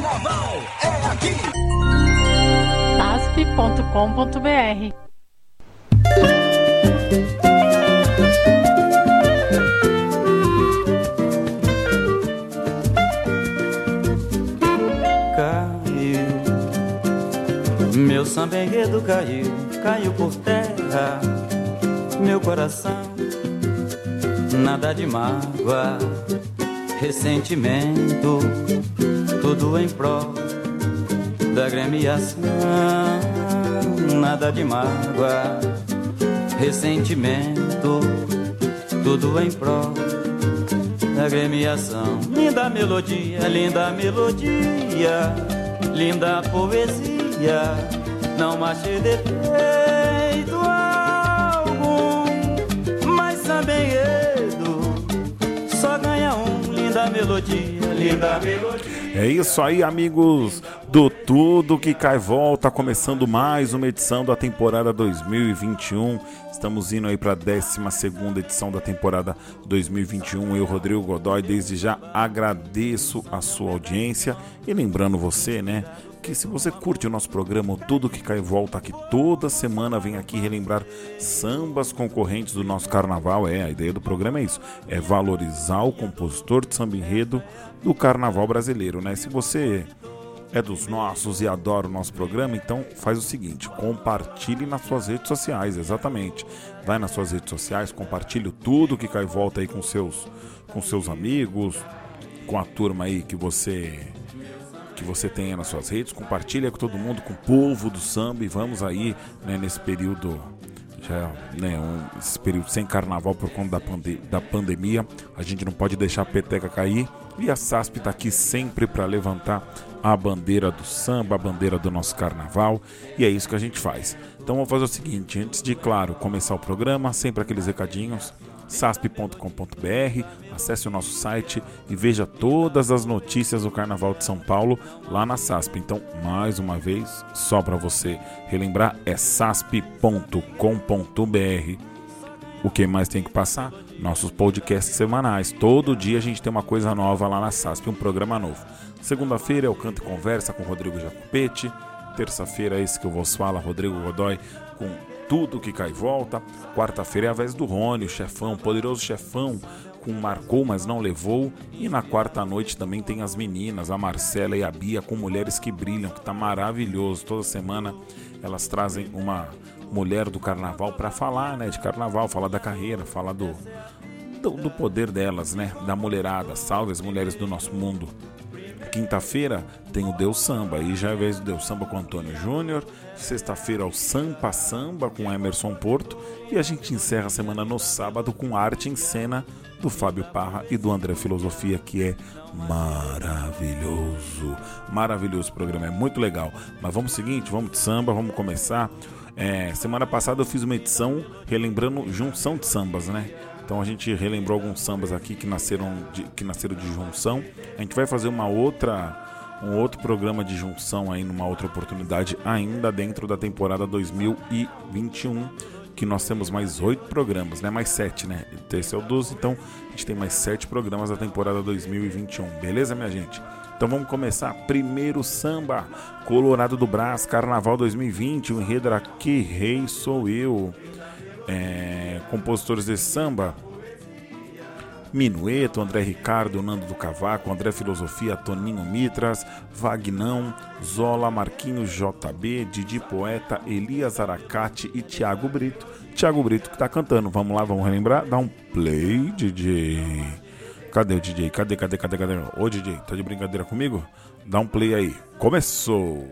Carnaval é aqui. asp.com.br Caiu, meu samba enredo caiu, caiu por terra, meu coração, nada de mágoa, ressentimento, tudo em prol da gremiação, nada de mágoa, ressentimento, tudo em prol da gremiação. Linda melodia, linda melodia, linda poesia, não achei defeito algum, mas samba enredo só ganha um. Linda melodia, linda melodia. É isso aí, amigos do Tudo que Cai Volta, começando mais uma edição da temporada 2021. Estamos indo aí para a 12 edição da temporada 2021. Eu, Rodrigo Godoy, desde já agradeço a sua audiência e lembrando você, né, que se você curte o nosso programa, Tudo que Cai Volta, que toda semana vem aqui relembrar sambas concorrentes do nosso carnaval. É, a ideia do programa é isso: é valorizar o compositor de samba enredo do carnaval brasileiro, né? Se você é dos nossos e adora o nosso programa, então faz o seguinte: compartilhe nas suas redes sociais, exatamente. Vai nas suas redes sociais, compartilhe tudo que cai volta aí com seus, com seus amigos, com a turma aí que você que você tenha nas suas redes, compartilha com todo mundo, com o povo do samba e vamos aí né, nesse período já né, um, esse período sem carnaval por conta da, pande da pandemia, a gente não pode deixar a peteca cair e a SASP está aqui sempre para levantar a bandeira do samba, a bandeira do nosso carnaval e é isso que a gente faz. Então vamos fazer o seguinte, antes de, claro, começar o programa, sempre aqueles recadinhos sasp.com.br, acesse o nosso site e veja todas as notícias do Carnaval de São Paulo lá na SASP. Então, mais uma vez, só para você relembrar, é sasp.com.br. O que mais tem que passar? Nossos podcasts semanais. Todo dia a gente tem uma coisa nova lá na SASP, um programa novo. Segunda-feira é o Canto e Conversa com Rodrigo Jacopete. Terça-feira é esse que eu vos falo, Rodrigo Godoy, com tudo que cai volta. Quarta-feira é a vez do Rony, o chefão, poderoso chefão, com marcou, mas não levou. E na quarta noite também tem as meninas, a Marcela e a Bia, com mulheres que brilham, que tá maravilhoso. Toda semana elas trazem uma mulher do carnaval para falar, né, de carnaval, falar da carreira, falar do, do, do poder delas, né, da mulherada. Salve as mulheres do nosso mundo. Quinta-feira tem o Deus Samba, aí já é vez do Deus Samba com Antônio Júnior. Sexta-feira o Sampa Samba com Emerson Porto. E a gente encerra a semana no sábado com Arte em Cena do Fábio Parra e do André Filosofia, que é maravilhoso. Maravilhoso programa, é muito legal. Mas vamos seguinte, vamos de samba, vamos começar. É, semana passada eu fiz uma edição relembrando junção de sambas, né? Então a gente relembrou alguns sambas aqui que nasceram de, que nasceram de junção. A gente vai fazer uma outra um outro programa de junção aí numa outra oportunidade ainda dentro da temporada 2021 que nós temos mais oito programas, né? Mais sete, né? Esse é o 12, então a gente tem mais sete programas da temporada 2021, beleza, minha gente? Então vamos começar. Primeiro samba, Colorado do Brás, Carnaval 2020. O enredo era Que Rei Sou Eu. É, compositores de samba: Minueto, André Ricardo, Nando do Cavaco, André Filosofia, Toninho Mitras, Vagnão, Zola, Marquinhos JB, Didi Poeta, Elias Aracate e Tiago Brito. Tiago Brito que tá cantando. Vamos lá, vamos relembrar? Dá um play, DJ. Cadê o DJ? Cadê, cadê, cadê, cadê? Ô DJ, tá de brincadeira comigo? Dá um play aí. Começou!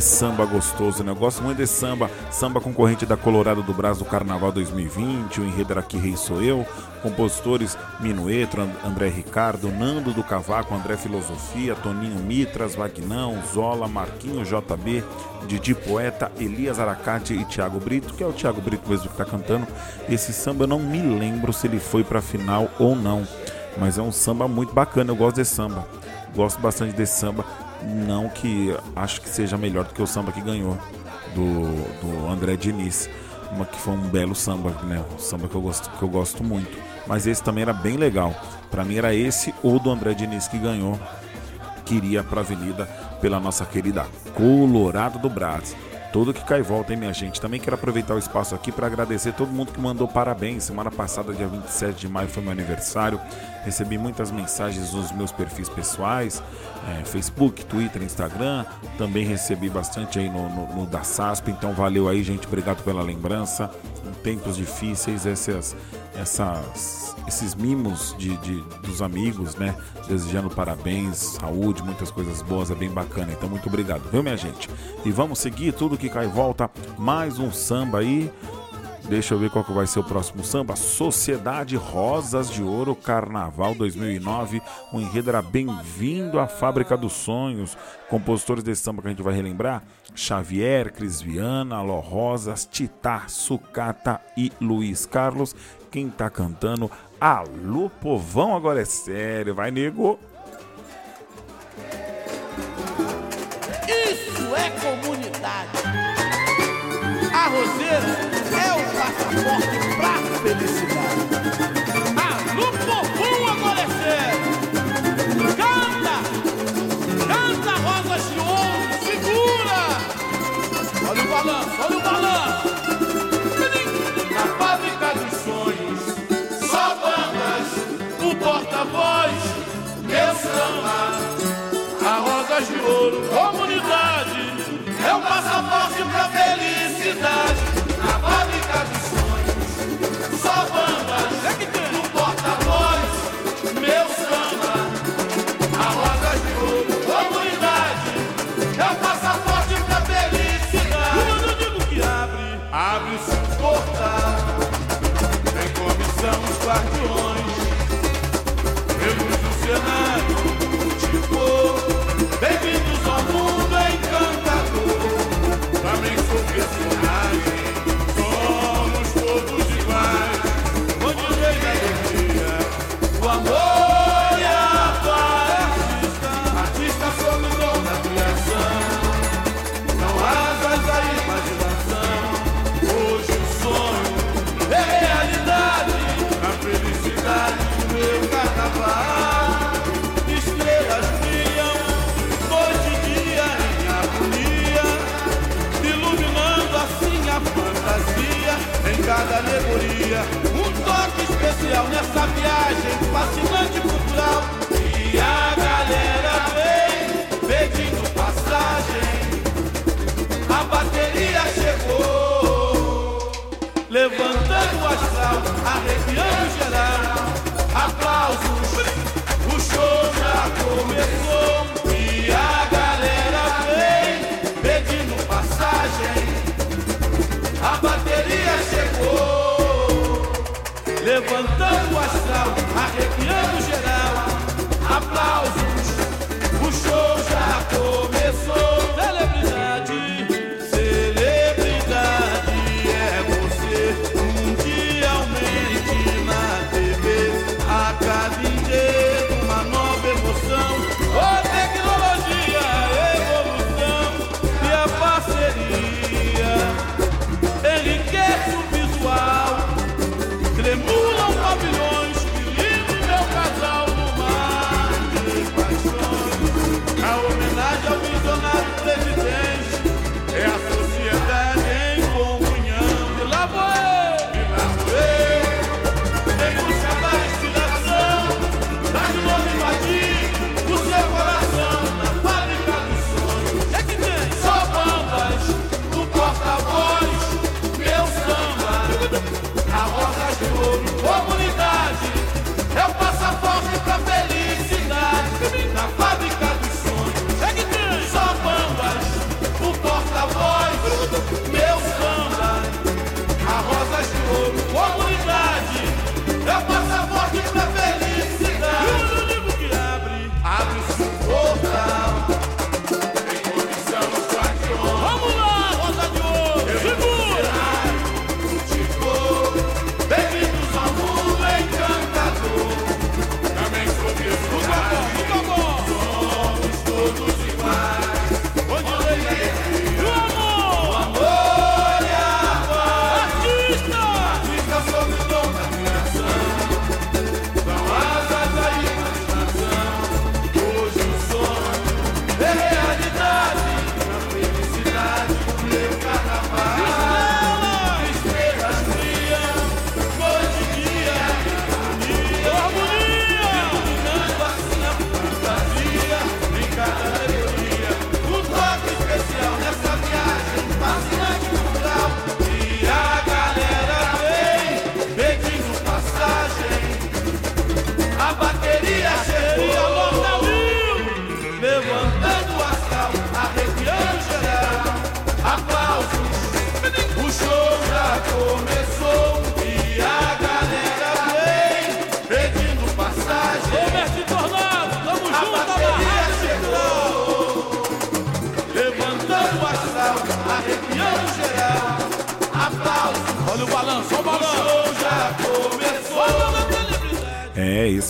Samba gostoso, né? Eu gosto muito desse samba, samba concorrente da Colorado do Brasil do Carnaval 2020, o enredo era Que Rei Sou Eu, compositores Minueto, André Ricardo, Nando do Cavaco, André Filosofia, Toninho Mitras, Vagnão, Zola, Marquinho JB, Didi Poeta, Elias Aracate e Thiago Brito, que é o Thiago Brito mesmo que tá cantando. Esse samba eu não me lembro se ele foi pra final ou não, mas é um samba muito bacana, eu gosto desse samba. Gosto bastante desse samba, não que acho que seja melhor do que o samba que ganhou do, do André Diniz, uma que foi um belo samba, né? Um samba que eu gosto, que eu gosto muito. Mas esse também era bem legal. Para mim era esse ou do André Diniz que ganhou, que iria para a Avenida pela nossa querida Colorado do Brasil. Tudo que cai e volta, hein, minha gente? Também quero aproveitar o espaço aqui para agradecer todo mundo que mandou parabéns. Semana passada, dia 27 de maio, foi meu aniversário. Recebi muitas mensagens nos meus perfis pessoais, é, Facebook, Twitter, Instagram. Também recebi bastante aí no, no, no da SASP. Então, valeu aí, gente. Obrigado pela lembrança. Em tempos difíceis, essas, essas, esses mimos de, de, dos amigos, né? Desejando parabéns, saúde, muitas coisas boas, é bem bacana. Então, muito obrigado, viu, minha gente? E vamos seguir tudo que cai e volta. Mais um samba aí. Deixa eu ver qual que vai ser o próximo samba. Sociedade Rosas de Ouro Carnaval 2009. O enredo era Bem-vindo à Fábrica dos Sonhos. Compositores desse samba que a gente vai relembrar: Xavier, Cris Viana, Alô Rosas, Titá, Sucata e Luiz Carlos. Quem tá cantando? Alô Povão, agora é sério. Vai, nego. Isso é comunidade. O passaporte pra felicidade. Povão, agora é sério. Canta, canta, rosas de ouro, segura. Olha o balanço, olha o balanço. Na fábrica dos sonhos, só bandas, o porta-voz, meu samba. A rosas de ouro, comunidade, é o passaporte pra felicidade.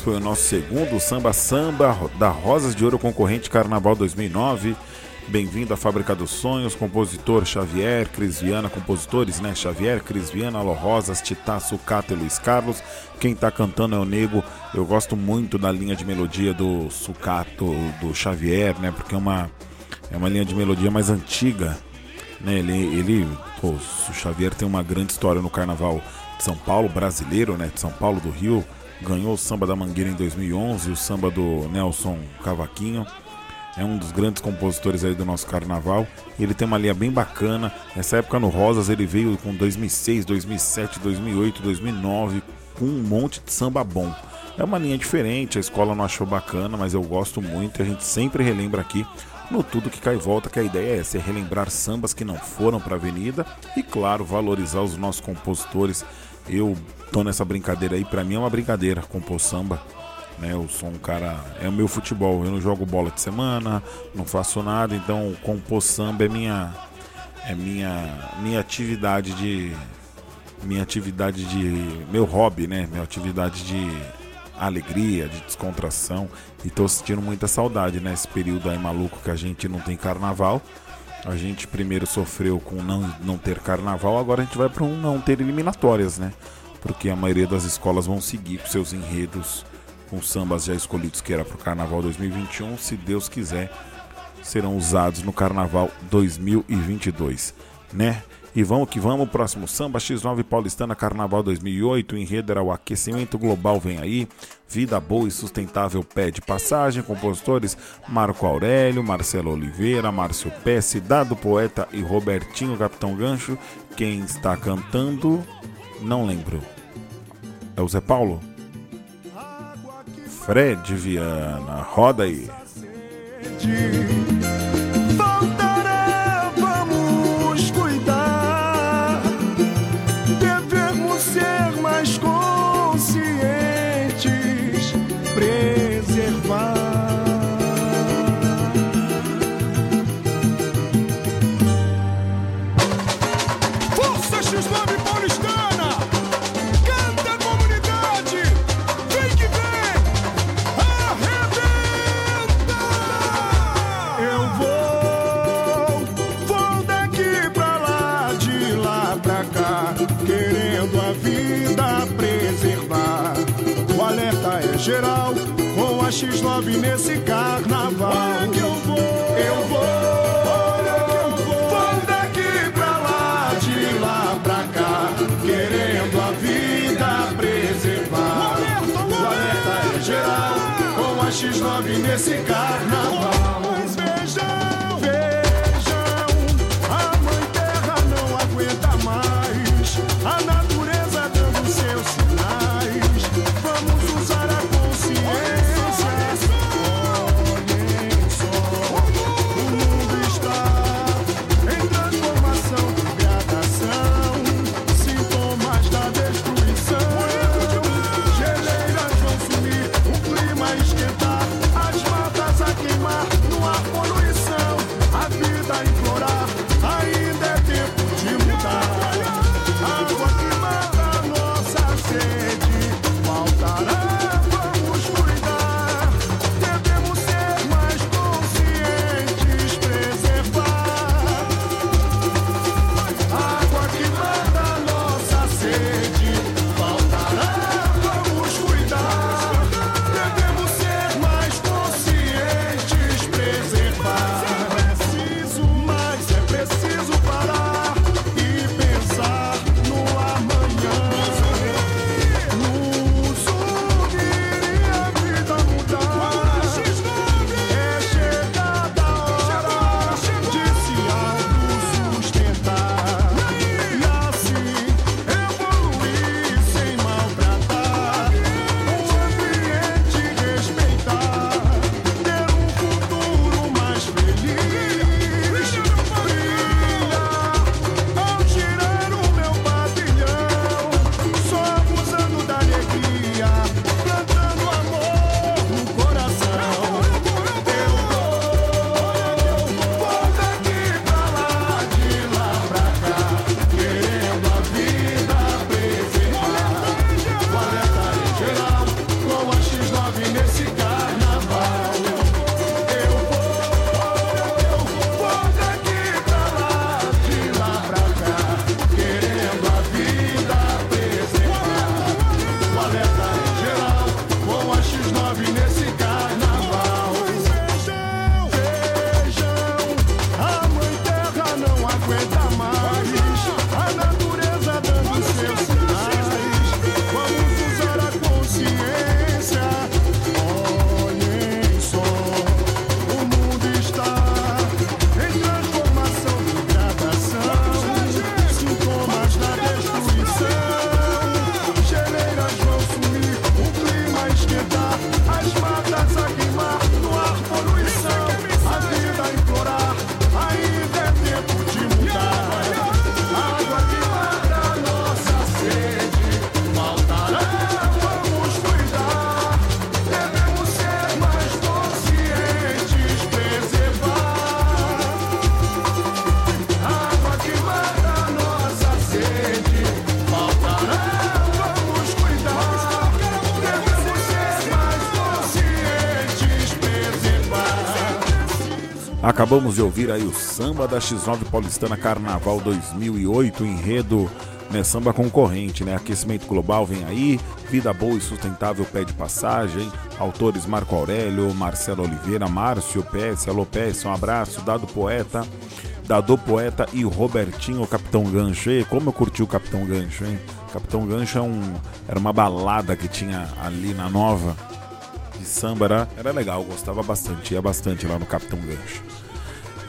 Foi o nosso segundo samba samba da Rosas de Ouro concorrente Carnaval 2009. Bem-vindo à Fábrica dos Sonhos, compositor Xavier, Cris Viana, compositores, né? Xavier, Cris Viana, Alô Rosas, Titá, Sucata e Luiz Carlos. Quem tá cantando é o Nego. Eu gosto muito da linha de melodia do Sucato, do Xavier, né? Porque é uma, é uma linha de melodia mais antiga, né? Ele, ele pô, o Xavier tem uma grande história no Carnaval de São Paulo, brasileiro, né? De São Paulo, do Rio. Ganhou o samba da Mangueira em 2011, o samba do Nelson Cavaquinho é um dos grandes compositores aí do nosso carnaval. Ele tem uma linha bem bacana. Nessa época no Rosas ele veio com 2006, 2007, 2008, 2009 com um monte de samba bom. É uma linha diferente, a escola não achou bacana, mas eu gosto muito e a gente sempre relembra aqui no Tudo Que Cai Volta que a ideia é essa, é relembrar sambas que não foram para a avenida e, claro, valorizar os nossos compositores. Eu tô nessa brincadeira aí, para mim é uma brincadeira compor samba né? Eu sou um cara. É o meu futebol. Eu não jogo bola de semana, não faço nada, então compor samba é minha. É minha, minha atividade de. Minha atividade de. Meu hobby, né? Minha atividade de alegria, de descontração. E tô sentindo muita saudade nesse né? período aí maluco que a gente não tem carnaval. A gente primeiro sofreu com não, não ter carnaval, agora a gente vai para um não ter eliminatórias, né? Porque a maioria das escolas vão seguir com seus enredos com sambas já escolhidos que era para o Carnaval 2021, se Deus quiser, serão usados no Carnaval 2022, né? E vamos que vamos, próximo samba X9 Paulistana Carnaval 2008, o enredo era o aquecimento global vem aí, vida boa e sustentável pede passagem, compositores Marco Aurélio, Marcelo Oliveira, Márcio Pesce, Dado Poeta e Robertinho Capitão Gancho, quem está cantando, não lembro, é o Zé Paulo? Fred Viana. Roda aí. X9 nesse carnaval. Acabamos de ouvir aí o samba da X9 Paulistana Carnaval 2008, enredo né, samba concorrente, né? Aquecimento global vem aí, vida boa e sustentável pede passagem. Autores Marco Aurélio, Marcelo Oliveira, Márcio Pérez, Alô Pérez, um abraço, Dado Poeta, Dado Poeta e Robertinho, Capitão Gancho. E como eu curti o Capitão Gancho, hein? Capitão Gancho é um, era uma balada que tinha ali na Nova de samba, era, era legal, gostava bastante, ia bastante lá no Capitão Gancho.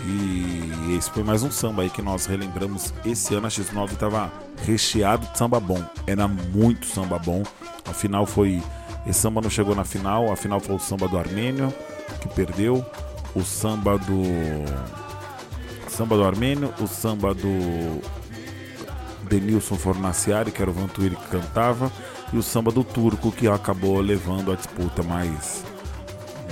E esse foi mais um samba aí que nós relembramos. Esse ano a X9 estava recheado de samba bom. Era muito samba bom. A final foi. Esse samba não chegou na final. A final foi o samba do Armênio, que perdeu. O samba do. Samba do Armênio. O samba do. Denilson Fornaciari, que era o Vantuíri que cantava. E o samba do Turco, que acabou levando a disputa mais.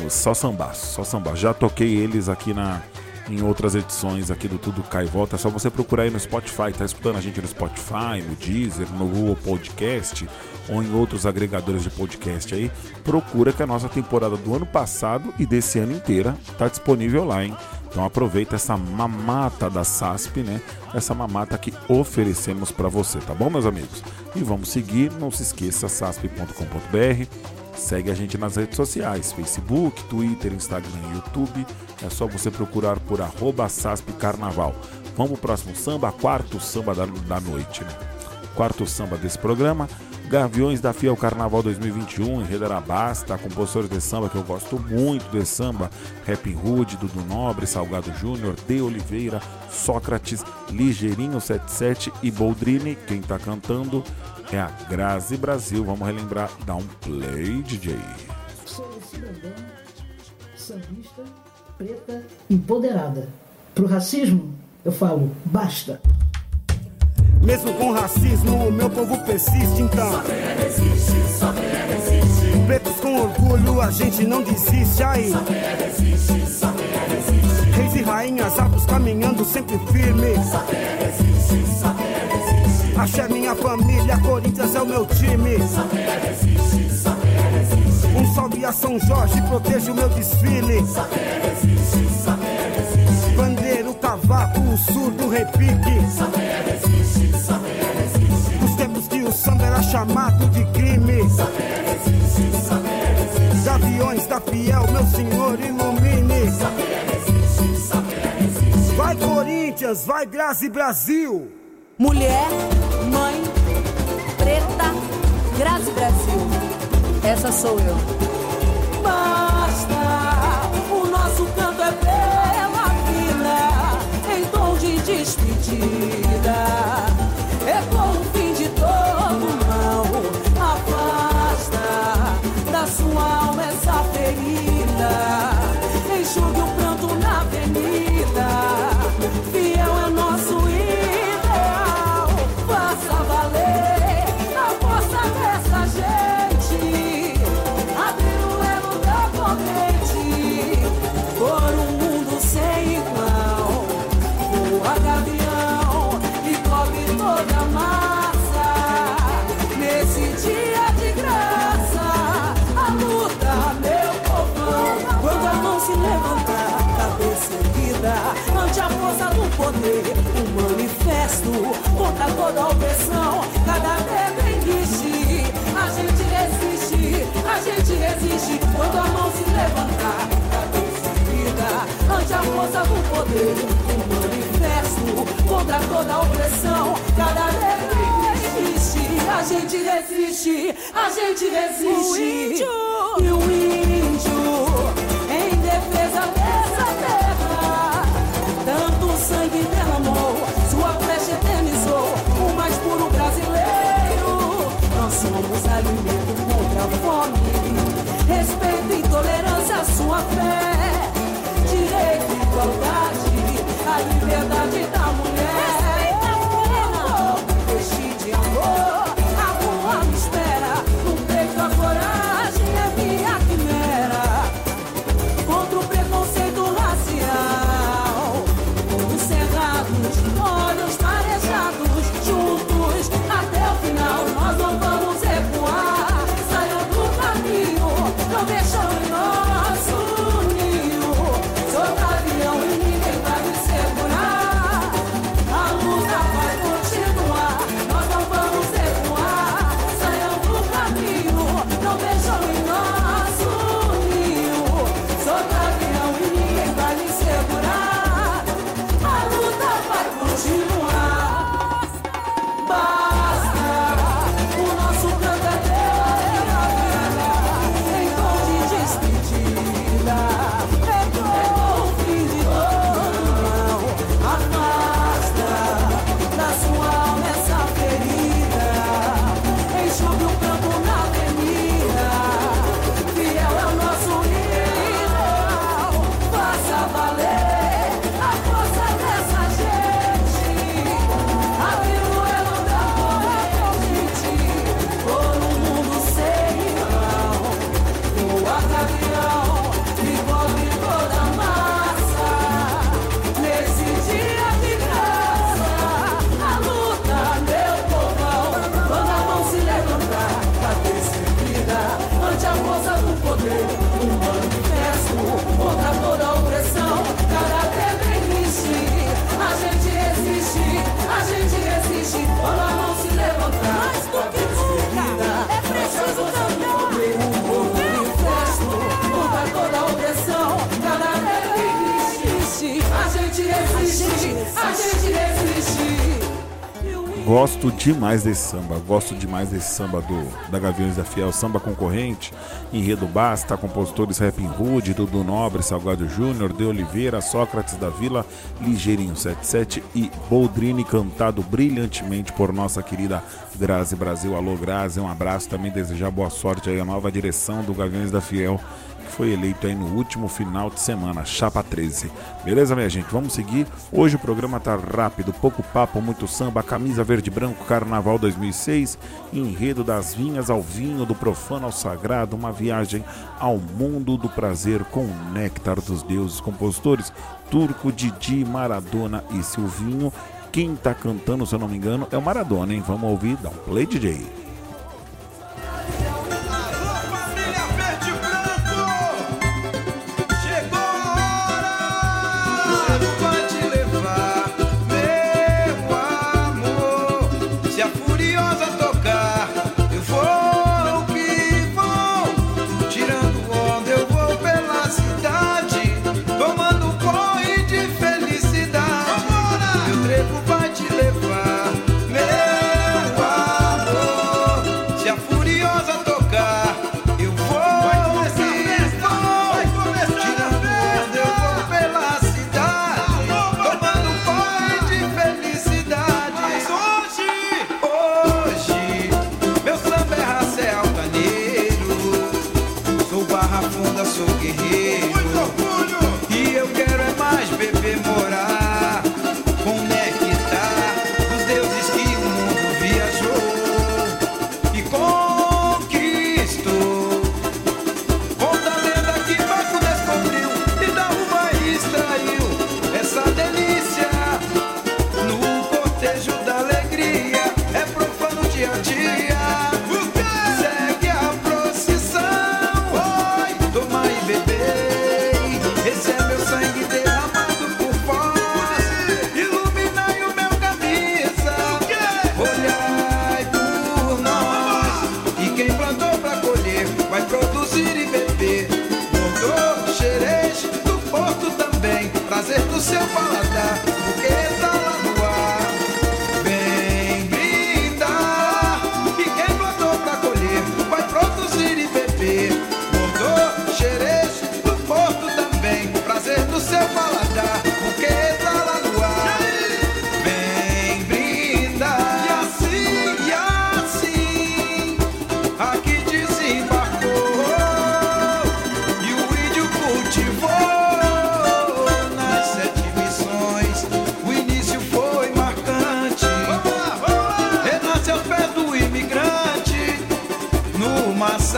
Só sambaço, só sambaço. Já toquei eles aqui na em outras edições aqui do Tudo Cai e Volta. É só você procurar aí no Spotify, tá escutando a gente no Spotify, no Deezer, no Google Podcast ou em outros agregadores de podcast aí. Procura que a nossa temporada do ano passado e desse ano inteira tá disponível lá, hein? Então aproveita essa mamata da SASP, né? Essa mamata que oferecemos para você, tá bom, meus amigos? E vamos seguir, não se esqueça, sasp.com.br. Segue a gente nas redes sociais, Facebook, Twitter, Instagram e YouTube. É só você procurar por arroba SASP Carnaval. Vamos pro próximo samba, quarto samba da, da noite, né? Quarto samba desse programa. Gaviões da Fiel Carnaval 2021, Enredo era Basta, compositores de samba que eu gosto muito de samba, Rap Hood, Dudu Nobre, Salgado Júnior, De Oliveira, Sócrates, Ligeirinho 77 e Boldrini, quem tá cantando é a Grazi Brasil. Vamos relembrar, dá um play, DJ. Sou cidadã, sambista, preta, empoderada. Pro racismo, eu falo, basta. Mesmo com racismo, o meu povo persiste, então. Só quem é resiste, só quem é resiste. Pretos com orgulho, a gente não desiste aí. Só quem é resiste, só quem resiste. Reis e rainhas, avos caminhando sempre firme. Só quem resiste, só quem é resiste. Axé minha família, Corinthians é o meu time. É resiste, é resiste. Um salve a São Jorge, proteja o meu desfile. É resiste, é resiste. Bandeiro, cavaco, o surdo, repique. Só quem é resiste o samba era chamado de crime. Gaviões da fiel, meu senhor, ilumine. Vai Corinthians, vai Grazi Brasil. Mulher, mãe, preta, Grazi Brasil. Essa sou eu. Basta, o nosso canto é pela vida, em tom de despedida. Toda opressão. Cada existe, a gente resiste, a gente resiste. Quando a mão se levantar, cabeça erguida, ante a força do poder. Um manifesto contra toda opressão. Cada existe, a gente resiste, a gente resiste. O índio e o índio em defesa dessa terra Alimento contra a fome, respeito e tolerância, sua fé, direito igualdade, a liberdade demais desse samba, gosto demais desse samba do da Gaviões da Fiel, samba concorrente, Enredo Basta, compositores Rapping Hood, Dudu Nobre, Salgado Júnior, De Oliveira, Sócrates da Vila, Ligeirinho 77 e Boldrini, cantado brilhantemente por nossa querida Grazi Brasil. Alô Grazi, um abraço, também desejar boa sorte aí a nova direção do Gaviões da Fiel foi eleito aí no último final de semana, Chapa 13. Beleza, minha gente? Vamos seguir. Hoje o programa tá rápido, pouco papo, muito samba, camisa verde branco, Carnaval 2006, enredo das vinhas ao vinho, do profano ao sagrado, uma viagem ao mundo do prazer com o néctar dos deuses, compositores Turco, Didi, Maradona e Silvinho. Quem tá cantando, se eu não me engano, é o Maradona, hein? Vamos ouvir, dá um play, DJ.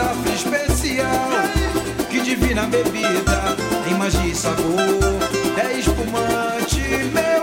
Seu paladar, porque tá lá no ar. Além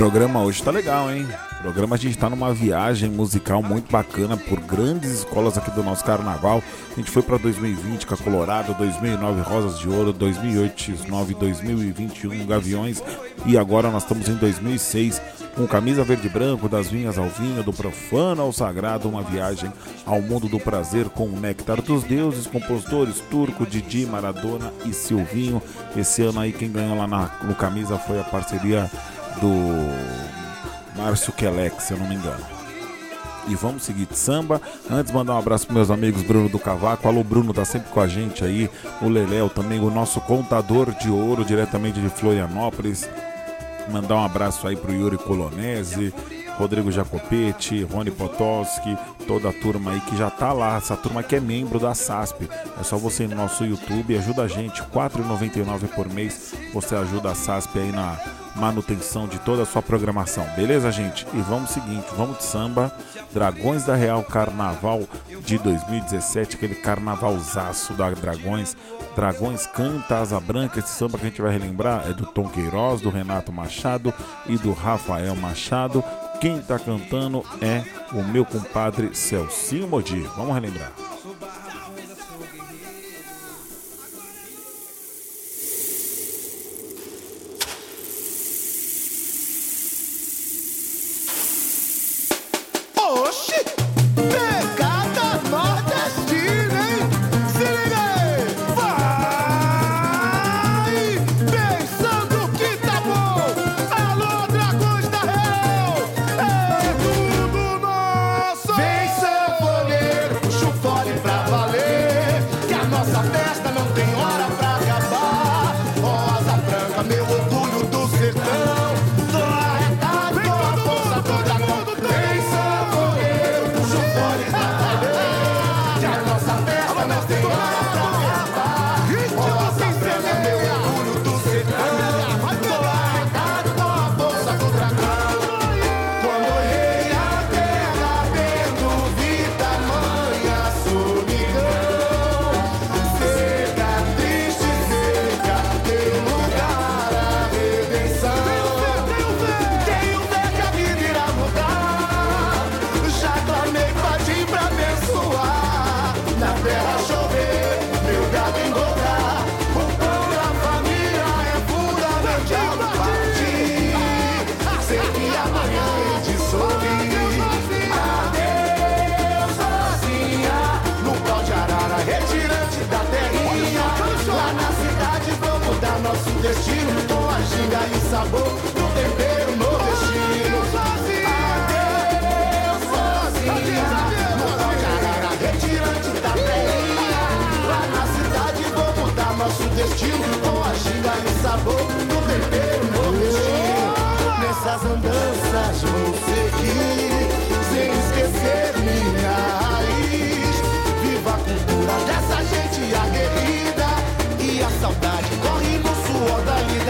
programa hoje tá legal, hein? O programa a gente tá numa viagem musical muito bacana por grandes escolas aqui do nosso carnaval. A gente foi para 2020 com a Colorado, 2009 Rosas de Ouro, 2008 X9, 2021 Gaviões e agora nós estamos em 2006 com camisa verde e branco, das vinhas ao vinho, do profano ao sagrado, uma viagem ao mundo do prazer com o néctar dos deuses, compositores Turco, Didi, Maradona e Silvinho. Esse ano aí quem ganhou lá na, no camisa foi a parceria do Márcio Kelec, se eu não me engano. E vamos seguir de samba. Antes, mandar um abraço para meus amigos Bruno do Cavaco. Alô, Bruno, tá sempre com a gente aí. O Leléo também, o nosso contador de ouro, diretamente de Florianópolis. Mandar um abraço aí pro Yuri Colonese, Rodrigo Jacopetti, Rony Potoski, toda a turma aí que já tá lá, essa turma que é membro da SASP. É só você ir no nosso YouTube, ajuda a gente, R$ 4,99 por mês. Você ajuda a SASP aí na manutenção de toda a sua programação. Beleza, gente? E vamos seguinte, vamos de samba. Dragões da Real Carnaval de 2017, aquele carnavalzaço da Dragões. Dragões canta Asa Branca, esse samba que a gente vai relembrar é do Tom Queiroz, do Renato Machado e do Rafael Machado. Quem tá cantando é o meu compadre Celcinho Modi. Vamos relembrar.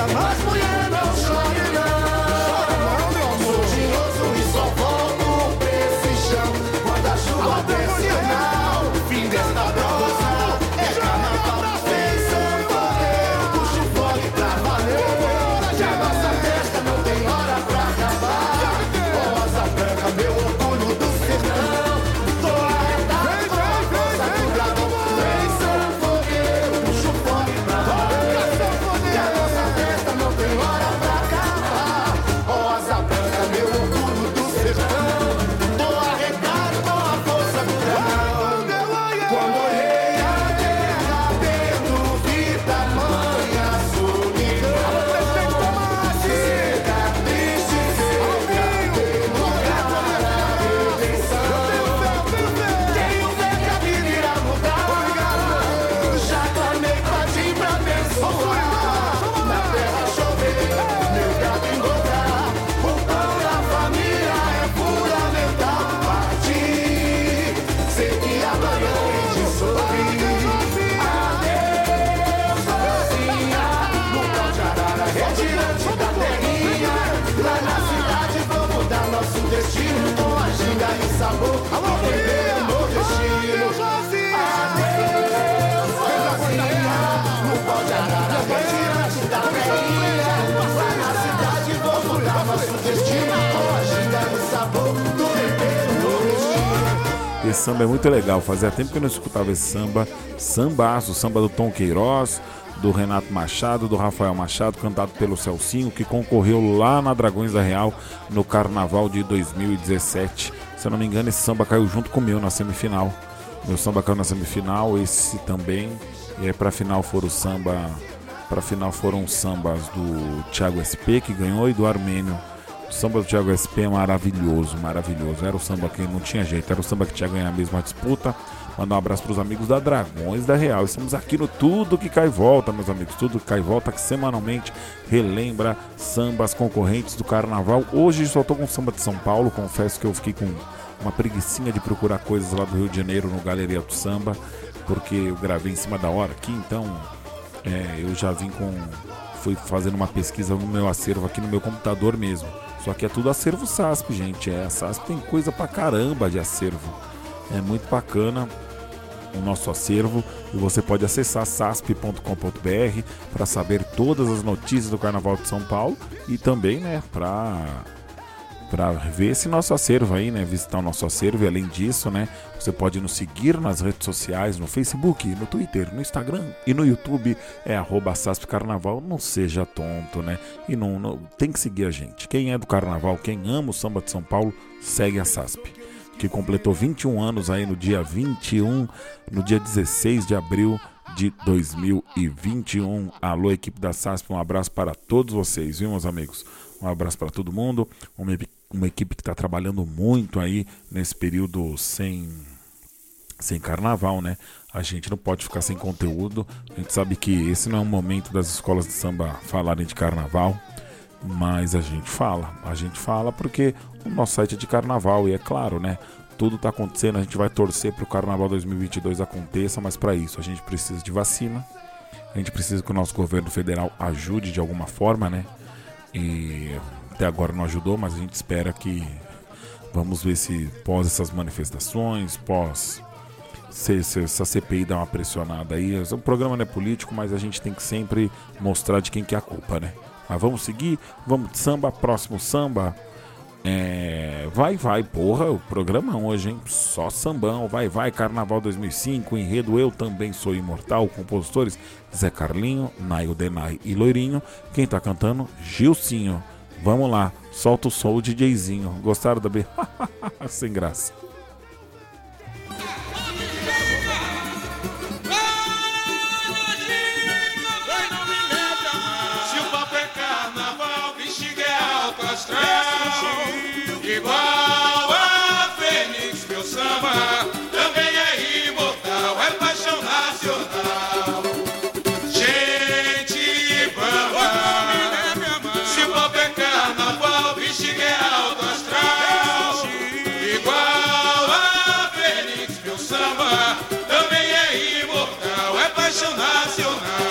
Suor da esse samba é muito legal. Fazia tempo que eu não escutava esse samba. Sambaço, samba do Tom Queiroz, do Renato Machado, do Rafael Machado, cantado pelo Celcinho, que concorreu lá na Dragões da Real no Carnaval de 2017. Se eu não me engano, esse samba caiu junto com o meu na semifinal. Meu samba caiu na semifinal, esse também. E aí pra final foram samba. Pra final foram os sambas do Thiago SP, que ganhou, e do Armênio. O samba do Thiago SP é maravilhoso, maravilhoso. Era o samba que não tinha jeito, era o samba que tinha ganhar a mesma disputa. Mandar um abraço para os amigos da Dragões da Real. Estamos aqui no Tudo que Cai Volta, meus amigos. Tudo que Cai Volta, que semanalmente relembra sambas concorrentes do carnaval. Hoje só tô com samba de São Paulo. Confesso que eu fiquei com uma preguiçinha de procurar coisas lá do Rio de Janeiro no Galeria do Samba, porque eu gravei em cima da hora aqui, então é, eu já vim com. Fui fazendo uma pesquisa no meu acervo aqui no meu computador mesmo. Só que é tudo acervo SASP, gente. É, a SASP tem coisa pra caramba de acervo. É muito bacana o nosso acervo e você pode acessar sasp.com.br para saber todas as notícias do Carnaval de São Paulo e também, né, para para ver esse nosso acervo aí, né? Visitar o nosso acervo. E além disso, né? Você pode nos seguir nas redes sociais, no Facebook, no Twitter, no Instagram e no YouTube. É arroba Carnaval. Não seja tonto, né? E não, não, tem que seguir a gente. Quem é do Carnaval, quem ama o samba de São Paulo, segue a SASP. Que completou 21 anos aí no dia 21, no dia 16 de abril de 2021. Alô, equipe da SASP, um abraço para todos vocês, viu, meus amigos? Um abraço para todo mundo. Uma, uma equipe que está trabalhando muito aí nesse período sem, sem carnaval, né? A gente não pode ficar sem conteúdo. A gente sabe que esse não é um momento das escolas de samba falarem de carnaval, mas a gente fala. A gente fala porque o nosso site é de carnaval e é claro, né? Tudo está acontecendo, a gente vai torcer para o Carnaval 2022 aconteça, mas para isso a gente precisa de vacina. A gente precisa que o nosso governo federal ajude de alguma forma, né? E até agora não ajudou, mas a gente espera que vamos ver se pós essas manifestações, pós se, se essa CPI dar uma pressionada aí. O programa não é político, mas a gente tem que sempre mostrar de quem que é a culpa, né? Mas vamos seguir, vamos samba, próximo samba. É, vai, vai, porra, o programa hoje, hein? Só sambão, vai, vai, Carnaval 2005, enredo Eu Também Sou Imortal, compositores Zé Carlinho, Nail Denai e Loirinho. Quem tá cantando? Gilcinho. Vamos lá, solta o som, o DJzinho. Gostaram da B? Sem graça. Nacional.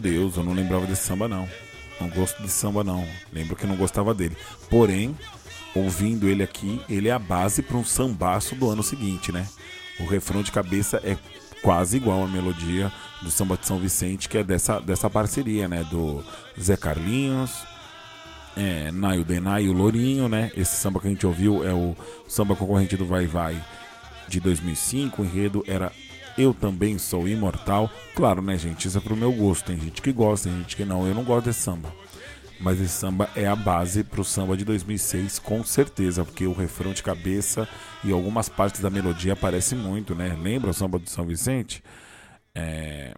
Deus, eu não lembrava desse samba não. Não gosto de samba não. Lembro que não gostava dele. Porém, ouvindo ele aqui, ele é a base para um sambaço do ano seguinte, né? O refrão de cabeça é quase igual à melodia do samba de São Vicente, que é dessa, dessa parceria, né? Do Zé Carlinhos, é, Naio Denai e o Lourinho, né? Esse samba que a gente ouviu é o samba concorrente do Vai Vai de 2005. O enredo era Eu Também Sou Imortal. Claro, né, gente? Isso é pro meu gosto. Tem gente que gosta, tem gente que não. Eu não gosto desse samba. Mas esse samba é a base pro samba de 2006, com certeza, porque o refrão de cabeça e algumas partes da melodia aparecem muito, né? Lembra o samba do São Vicente? É...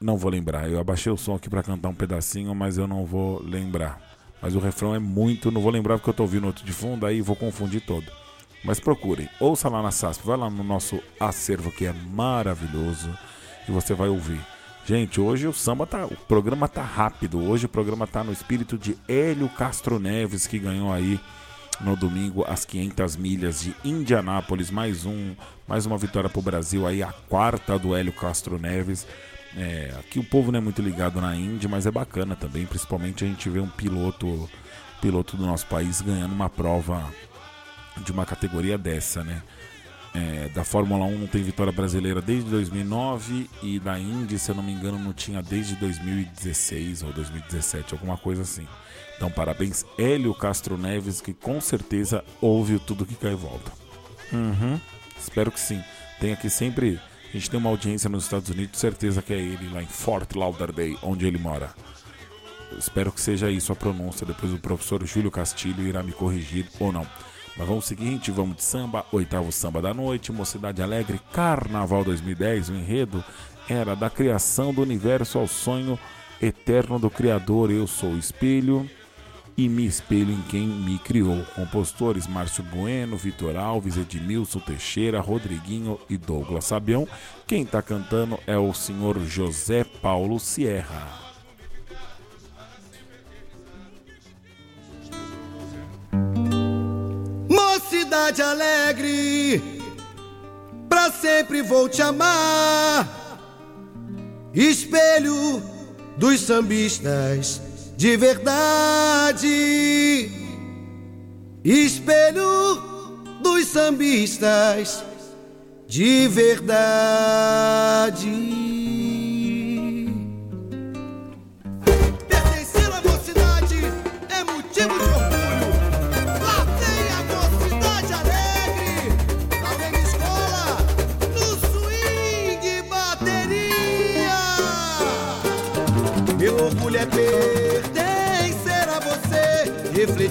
Não vou lembrar. Eu abaixei o som aqui para cantar um pedacinho, mas eu não vou lembrar. Mas o refrão é muito. Não vou lembrar porque eu tô ouvindo outro de fundo, aí vou confundir todo. Mas procurem, ouça lá na SASP, vai lá no nosso acervo que é maravilhoso e você vai ouvir. Gente, hoje o samba tá. O programa tá rápido. Hoje o programa tá no espírito de Hélio Castro Neves, que ganhou aí no domingo as 500 milhas de Indianápolis. Mais um, mais uma vitória pro Brasil aí, a quarta do Hélio Castro Neves. É, aqui o povo não é muito ligado na Indy, mas é bacana também. Principalmente a gente vê um piloto, piloto do nosso país ganhando uma prova de uma categoria dessa, né? É, da Fórmula 1 não tem vitória brasileira desde 2009 e da Indy, se eu não me engano, não tinha desde 2016 ou 2017, alguma coisa assim. Então, parabéns, Hélio Castro Neves, que com certeza ouve o tudo que cai e volta. Uhum, espero que sim. Tem aqui sempre. A gente tem uma audiência nos Estados Unidos, certeza que é ele lá em Fort Lauderdale, onde ele mora. Eu espero que seja isso a pronúncia. Depois o professor Júlio Castilho irá me corrigir ou não. Mas vamos seguinte, vamos de samba, oitavo samba da noite, Mocidade Alegre, Carnaval 2010, o enredo era da criação do universo ao sonho eterno do Criador, eu sou o espelho e me espelho em quem me criou. Compositores Márcio Bueno, Vitor Alves, Edmilson Teixeira, Rodriguinho e Douglas Sabião. Quem está cantando é o senhor José Paulo Sierra. Mocidade alegre, pra sempre vou te amar. Espelho dos sambistas de verdade. Espelho dos sambistas de verdade.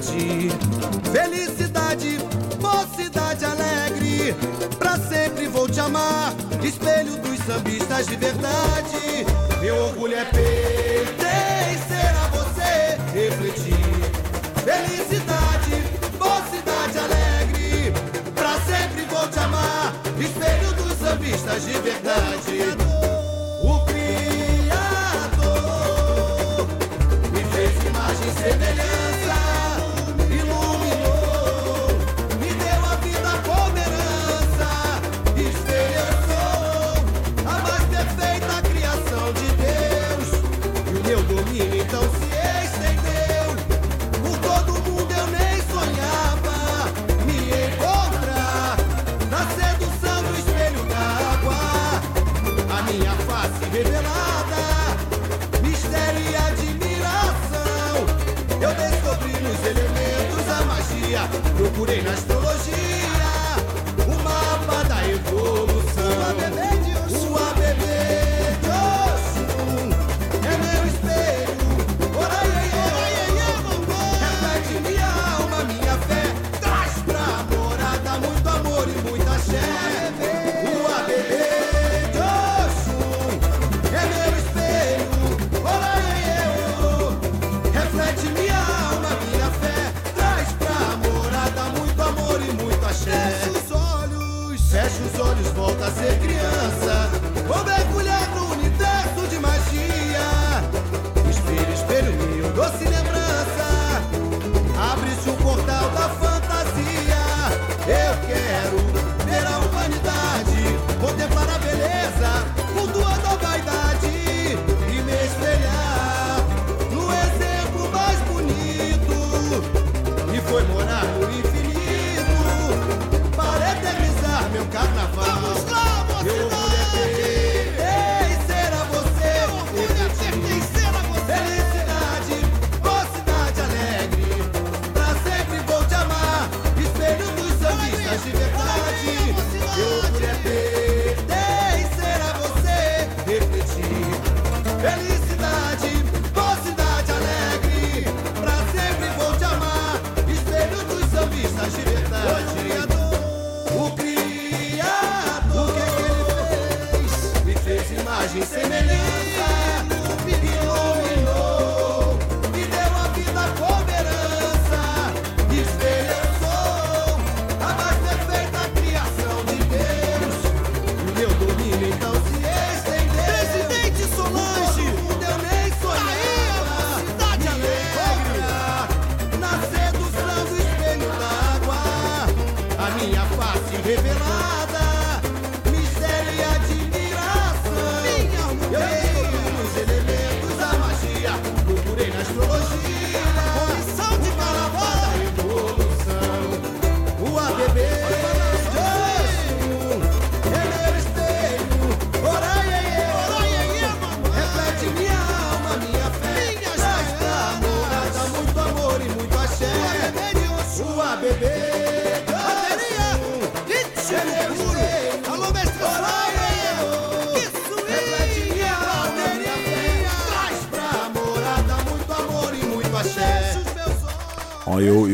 Refletir felicidade, mocidade alegre. Pra sempre vou te amar, espelho dos sambistas de verdade. Meu orgulho é pertencer a você, refletir felicidade, mocidade alegre. Pra sempre vou te amar, espelho dos sambistas de verdade. O Criador me fez imagem e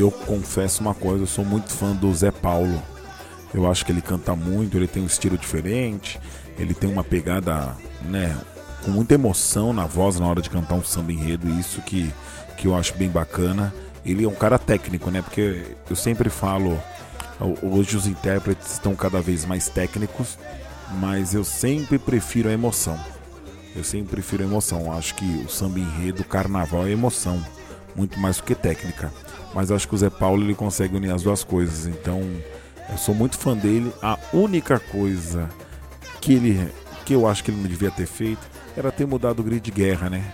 eu, eu confesso uma coisa, eu sou muito fã do Zé Paulo. Eu acho que ele canta muito, ele tem um estilo diferente, ele tem uma pegada, né, com muita emoção na voz na hora de cantar um samba enredo, isso que, que eu acho bem bacana. Ele é um cara técnico, né? Porque eu sempre falo, hoje os intérpretes estão cada vez mais técnicos, mas eu sempre prefiro a emoção. Eu sempre prefiro a emoção. Acho que o samba enredo, carnaval é emoção, muito mais do que técnica. Mas acho que o Zé Paulo ele consegue unir as duas coisas. Então, eu sou muito fã dele. A única coisa que ele que eu acho que ele não devia ter feito era ter mudado o grid de guerra, né?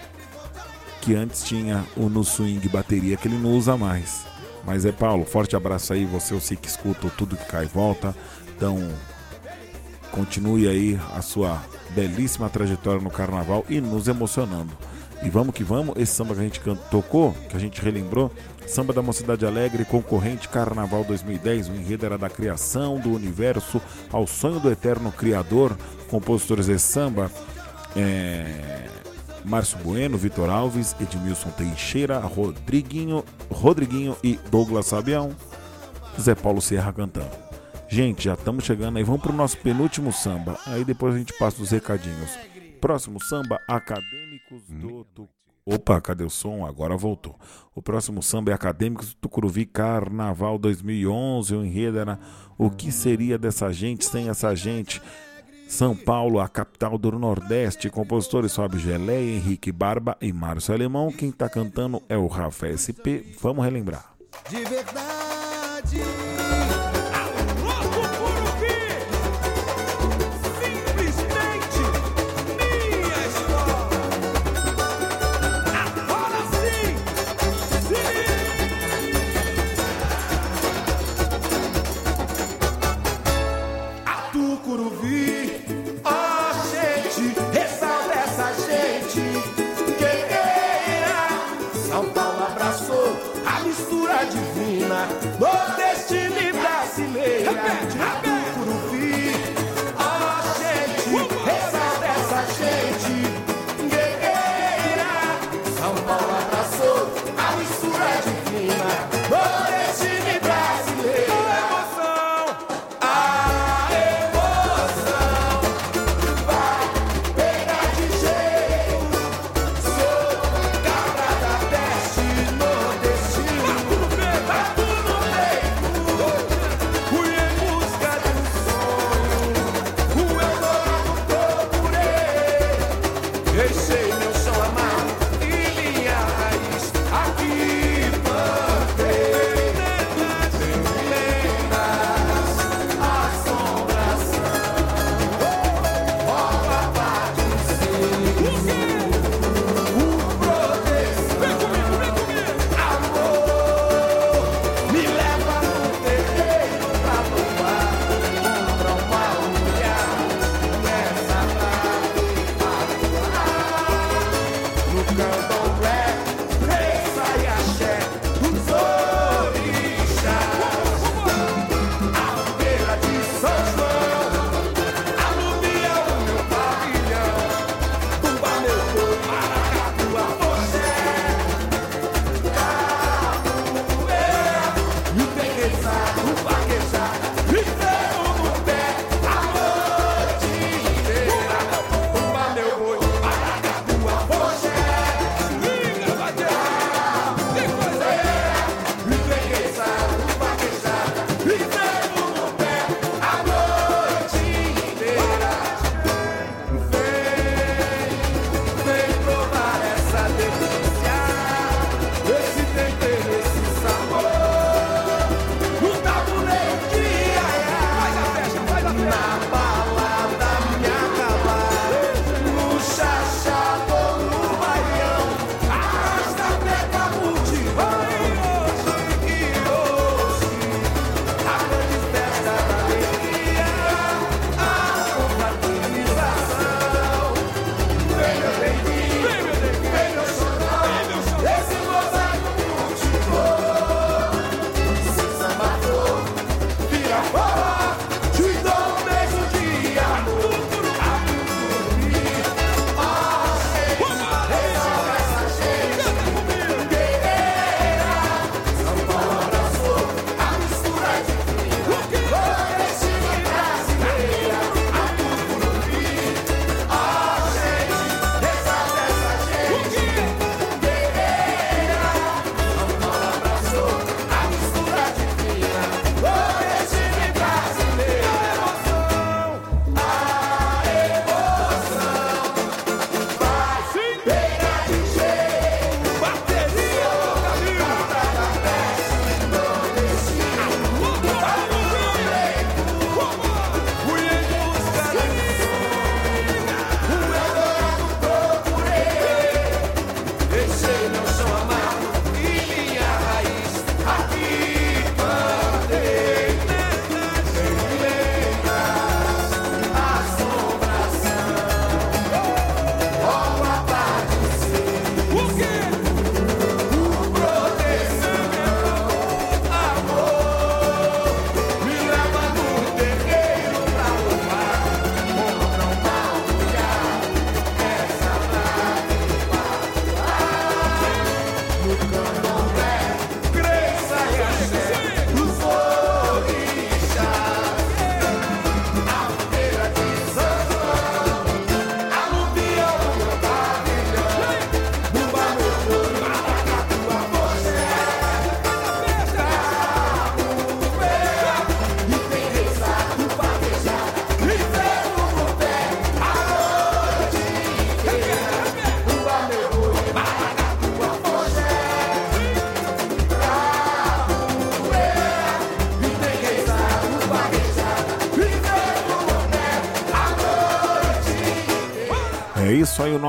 Que antes tinha o no swing bateria que ele não usa mais. Mas é Paulo, forte abraço aí, você eu sei que escuta tudo que cai e volta. Então, continue aí a sua belíssima trajetória no carnaval e nos emocionando. E vamos que vamos, esse samba que a gente tocou, que a gente relembrou, Samba da Mocidade Alegre, concorrente Carnaval 2010. O enredo era da criação do universo ao sonho do eterno Criador. Compositores de samba: é... Márcio Bueno, Vitor Alves, Edmilson Teixeira, Rodriguinho, Rodriguinho e Douglas Sabião. Zé Paulo Serra cantando. Gente, já estamos chegando aí. Vamos para o nosso penúltimo samba. Aí depois a gente passa os recadinhos. Próximo samba, Acadêmicos do Tucuruvi. Opa, cadê o som? Agora voltou. O próximo samba é Acadêmicos do Tucuruvi Carnaval 2011. O enredo era O que seria dessa gente sem essa gente? São Paulo, a capital do Nordeste. Compositores Fábio Geleia, Henrique Barba e Márcio Alemão. Quem está cantando é o Rafa SP. Vamos relembrar. De verdade.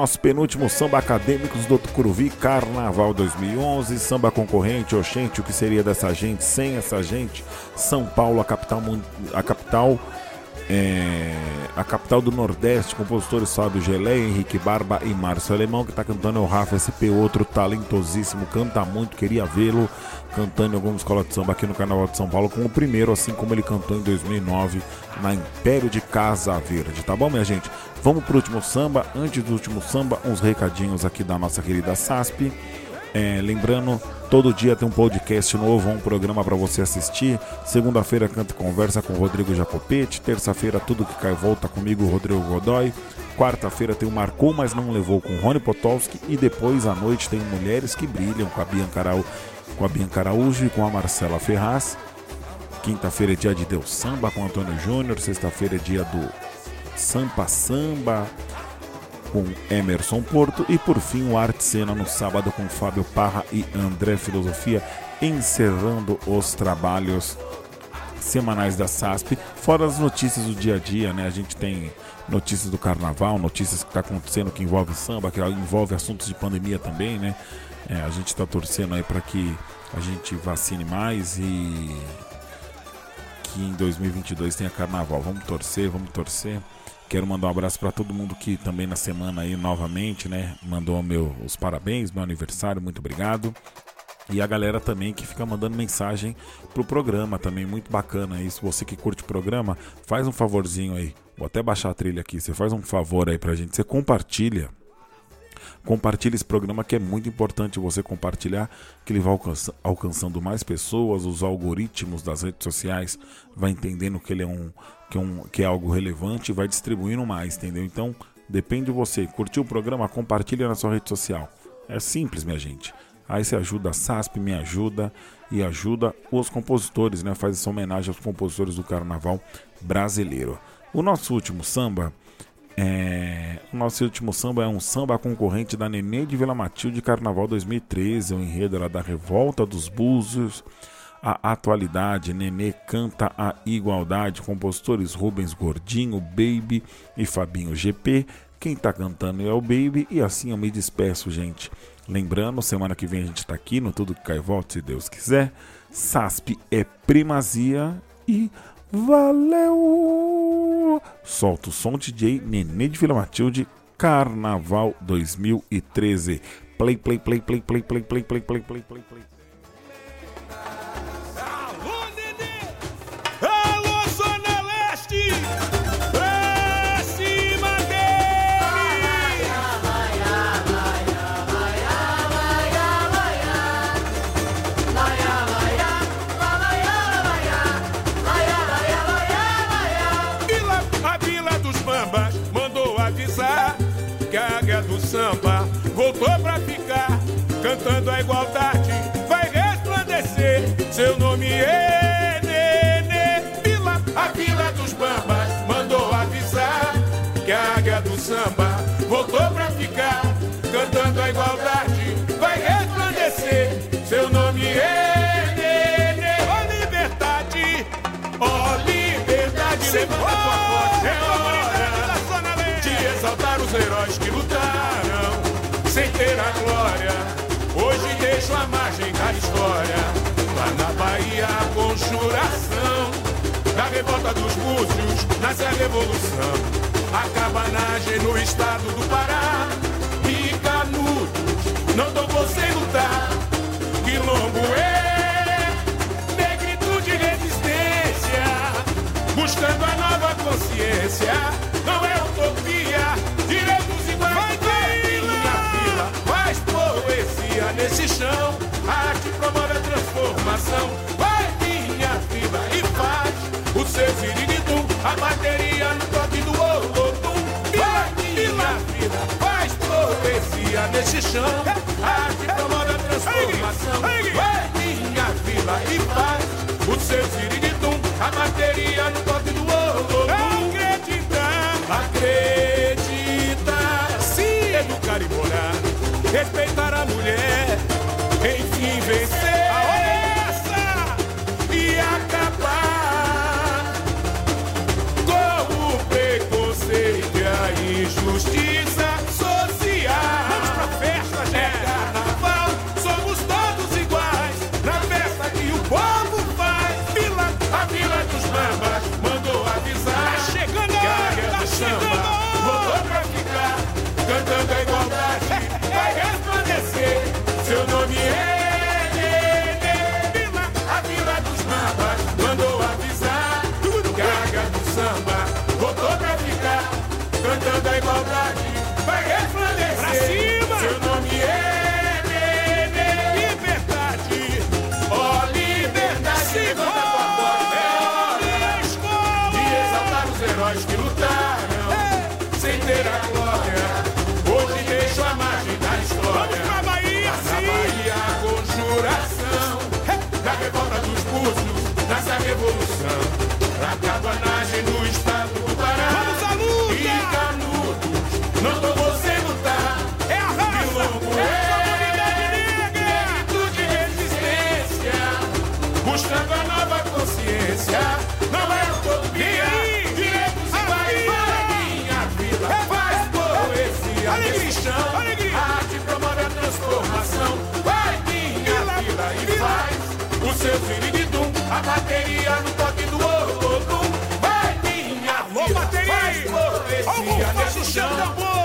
Nosso penúltimo samba acadêmicos do Tucuruvi Carnaval 2011, samba concorrente, oxente, o que seria dessa gente sem essa gente? São Paulo, a capital, a capital é, a capital do Nordeste, compositores Fábio Gelé, Henrique Barba e Márcio Alemão, que está cantando é o Rafa SP, outro talentosíssimo, canta muito, queria vê-lo cantando em alguma escola de samba aqui no Carnaval de São Paulo, como o primeiro, assim como ele cantou em 2009 na Império de Casa Verde, tá bom, minha gente? Vamos pro último samba. Antes do último samba, uns recadinhos aqui da nossa querida SASP. É, lembrando, todo dia tem um podcast novo, um programa para você assistir. Segunda-feira canta e conversa com Rodrigo Jacopete. Terça-feira tudo que cai volta comigo, Rodrigo Godoy. Quarta-feira tem o Marcou, mas não levou com Rony Potowski. E depois à noite tem Mulheres que Brilham com a Bianca, Araújo, com a Bianca Araújo e com a Marcela Ferraz. Quinta-feira é dia de Deus Samba com Antônio Júnior. Sexta-feira é dia do Sampa Samba com Emerson Porto e por fim o Arte Cena no sábado com Fábio Parra e André Filosofia encerrando os trabalhos semanais da SASP, fora as notícias do dia a dia, né? A gente tem notícias do carnaval, notícias que está acontecendo que envolve samba, que envolve assuntos de pandemia também, né? É, a gente está torcendo aí para que a gente vacine mais e que em 2022 tenha carnaval. Vamos torcer, vamos torcer. Quero mandar um abraço para todo mundo que também na semana aí novamente, né, mandou meu, os parabéns, meu aniversário, muito obrigado. E a galera também que fica mandando mensagem pro programa também, muito bacana isso. Você que curte o programa, faz um favorzinho aí. Vou até baixar a trilha aqui. Você faz um favor aí pra gente, você compartilha Compartilhe esse programa que é muito importante você compartilhar, que ele vai alcançando mais pessoas, os algoritmos das redes sociais vai entendendo que ele é um que é, um, que é algo relevante vai distribuindo mais, entendeu? Então, depende de você. Curtiu o programa? Compartilha na sua rede social. É simples, minha gente. Aí você ajuda a SASP, me ajuda e ajuda os compositores, né? Faz essa homenagem aos compositores do carnaval brasileiro. O nosso último samba é, o nosso último samba é um samba concorrente da Nenê de Vila Matilde Carnaval 2013. O enredo era da Revolta dos Búzios. A atualidade, Nenê canta a igualdade. Compositores Rubens Gordinho, Baby e Fabinho GP. Quem tá cantando é o Baby. E assim eu me despeço, gente. Lembrando, semana que vem a gente tá aqui no Tudo Que Cai Volta, se Deus quiser. SASP é primazia e Valeu! Solta o som DJ Nenê de Vila Matilde, Carnaval 2013. Play, play, play, play, play, play, play, play, play, play, play, play. Revolta dos músios nasce a revolução. A cabanagem no estado do Pará. E canudos não tocou sem lutar. Quilombo é negritude e resistência. Buscando a nova consciência. Não é utopia nesse chão. A arte promove a transformação. O seu ziriguidum. A bateria no toque do olodum. Vai, minha filha, faz poesia nesse chão. A arte promove a transformação. Vai, minha filha, e faz o seu ziriguidum. A bateria no toque do olodum. Acreditar, acreditar, se educar e morar respeitar arte promove a transformação. Vai, minha vila e faz o seu ziriguidum. A bateria no toque do ouro. Vai, minha Alô, faz profecia nesse chão.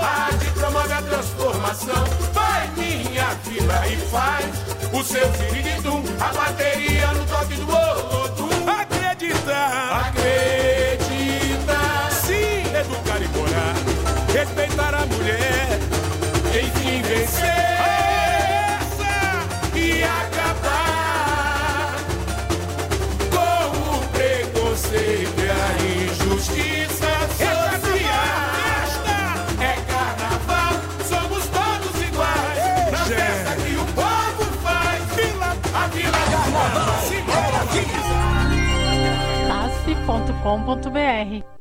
Arte promove a transformação. Vai, minha e faz o seu ziriguidum. A bateria no toque do ouro. Vencer Essa e acabar com o preconceito e a injustiça social. É carnaval, somos todos iguais. Na festa que o povo faz, Vila a Vila Carnaval. Tassi.com.br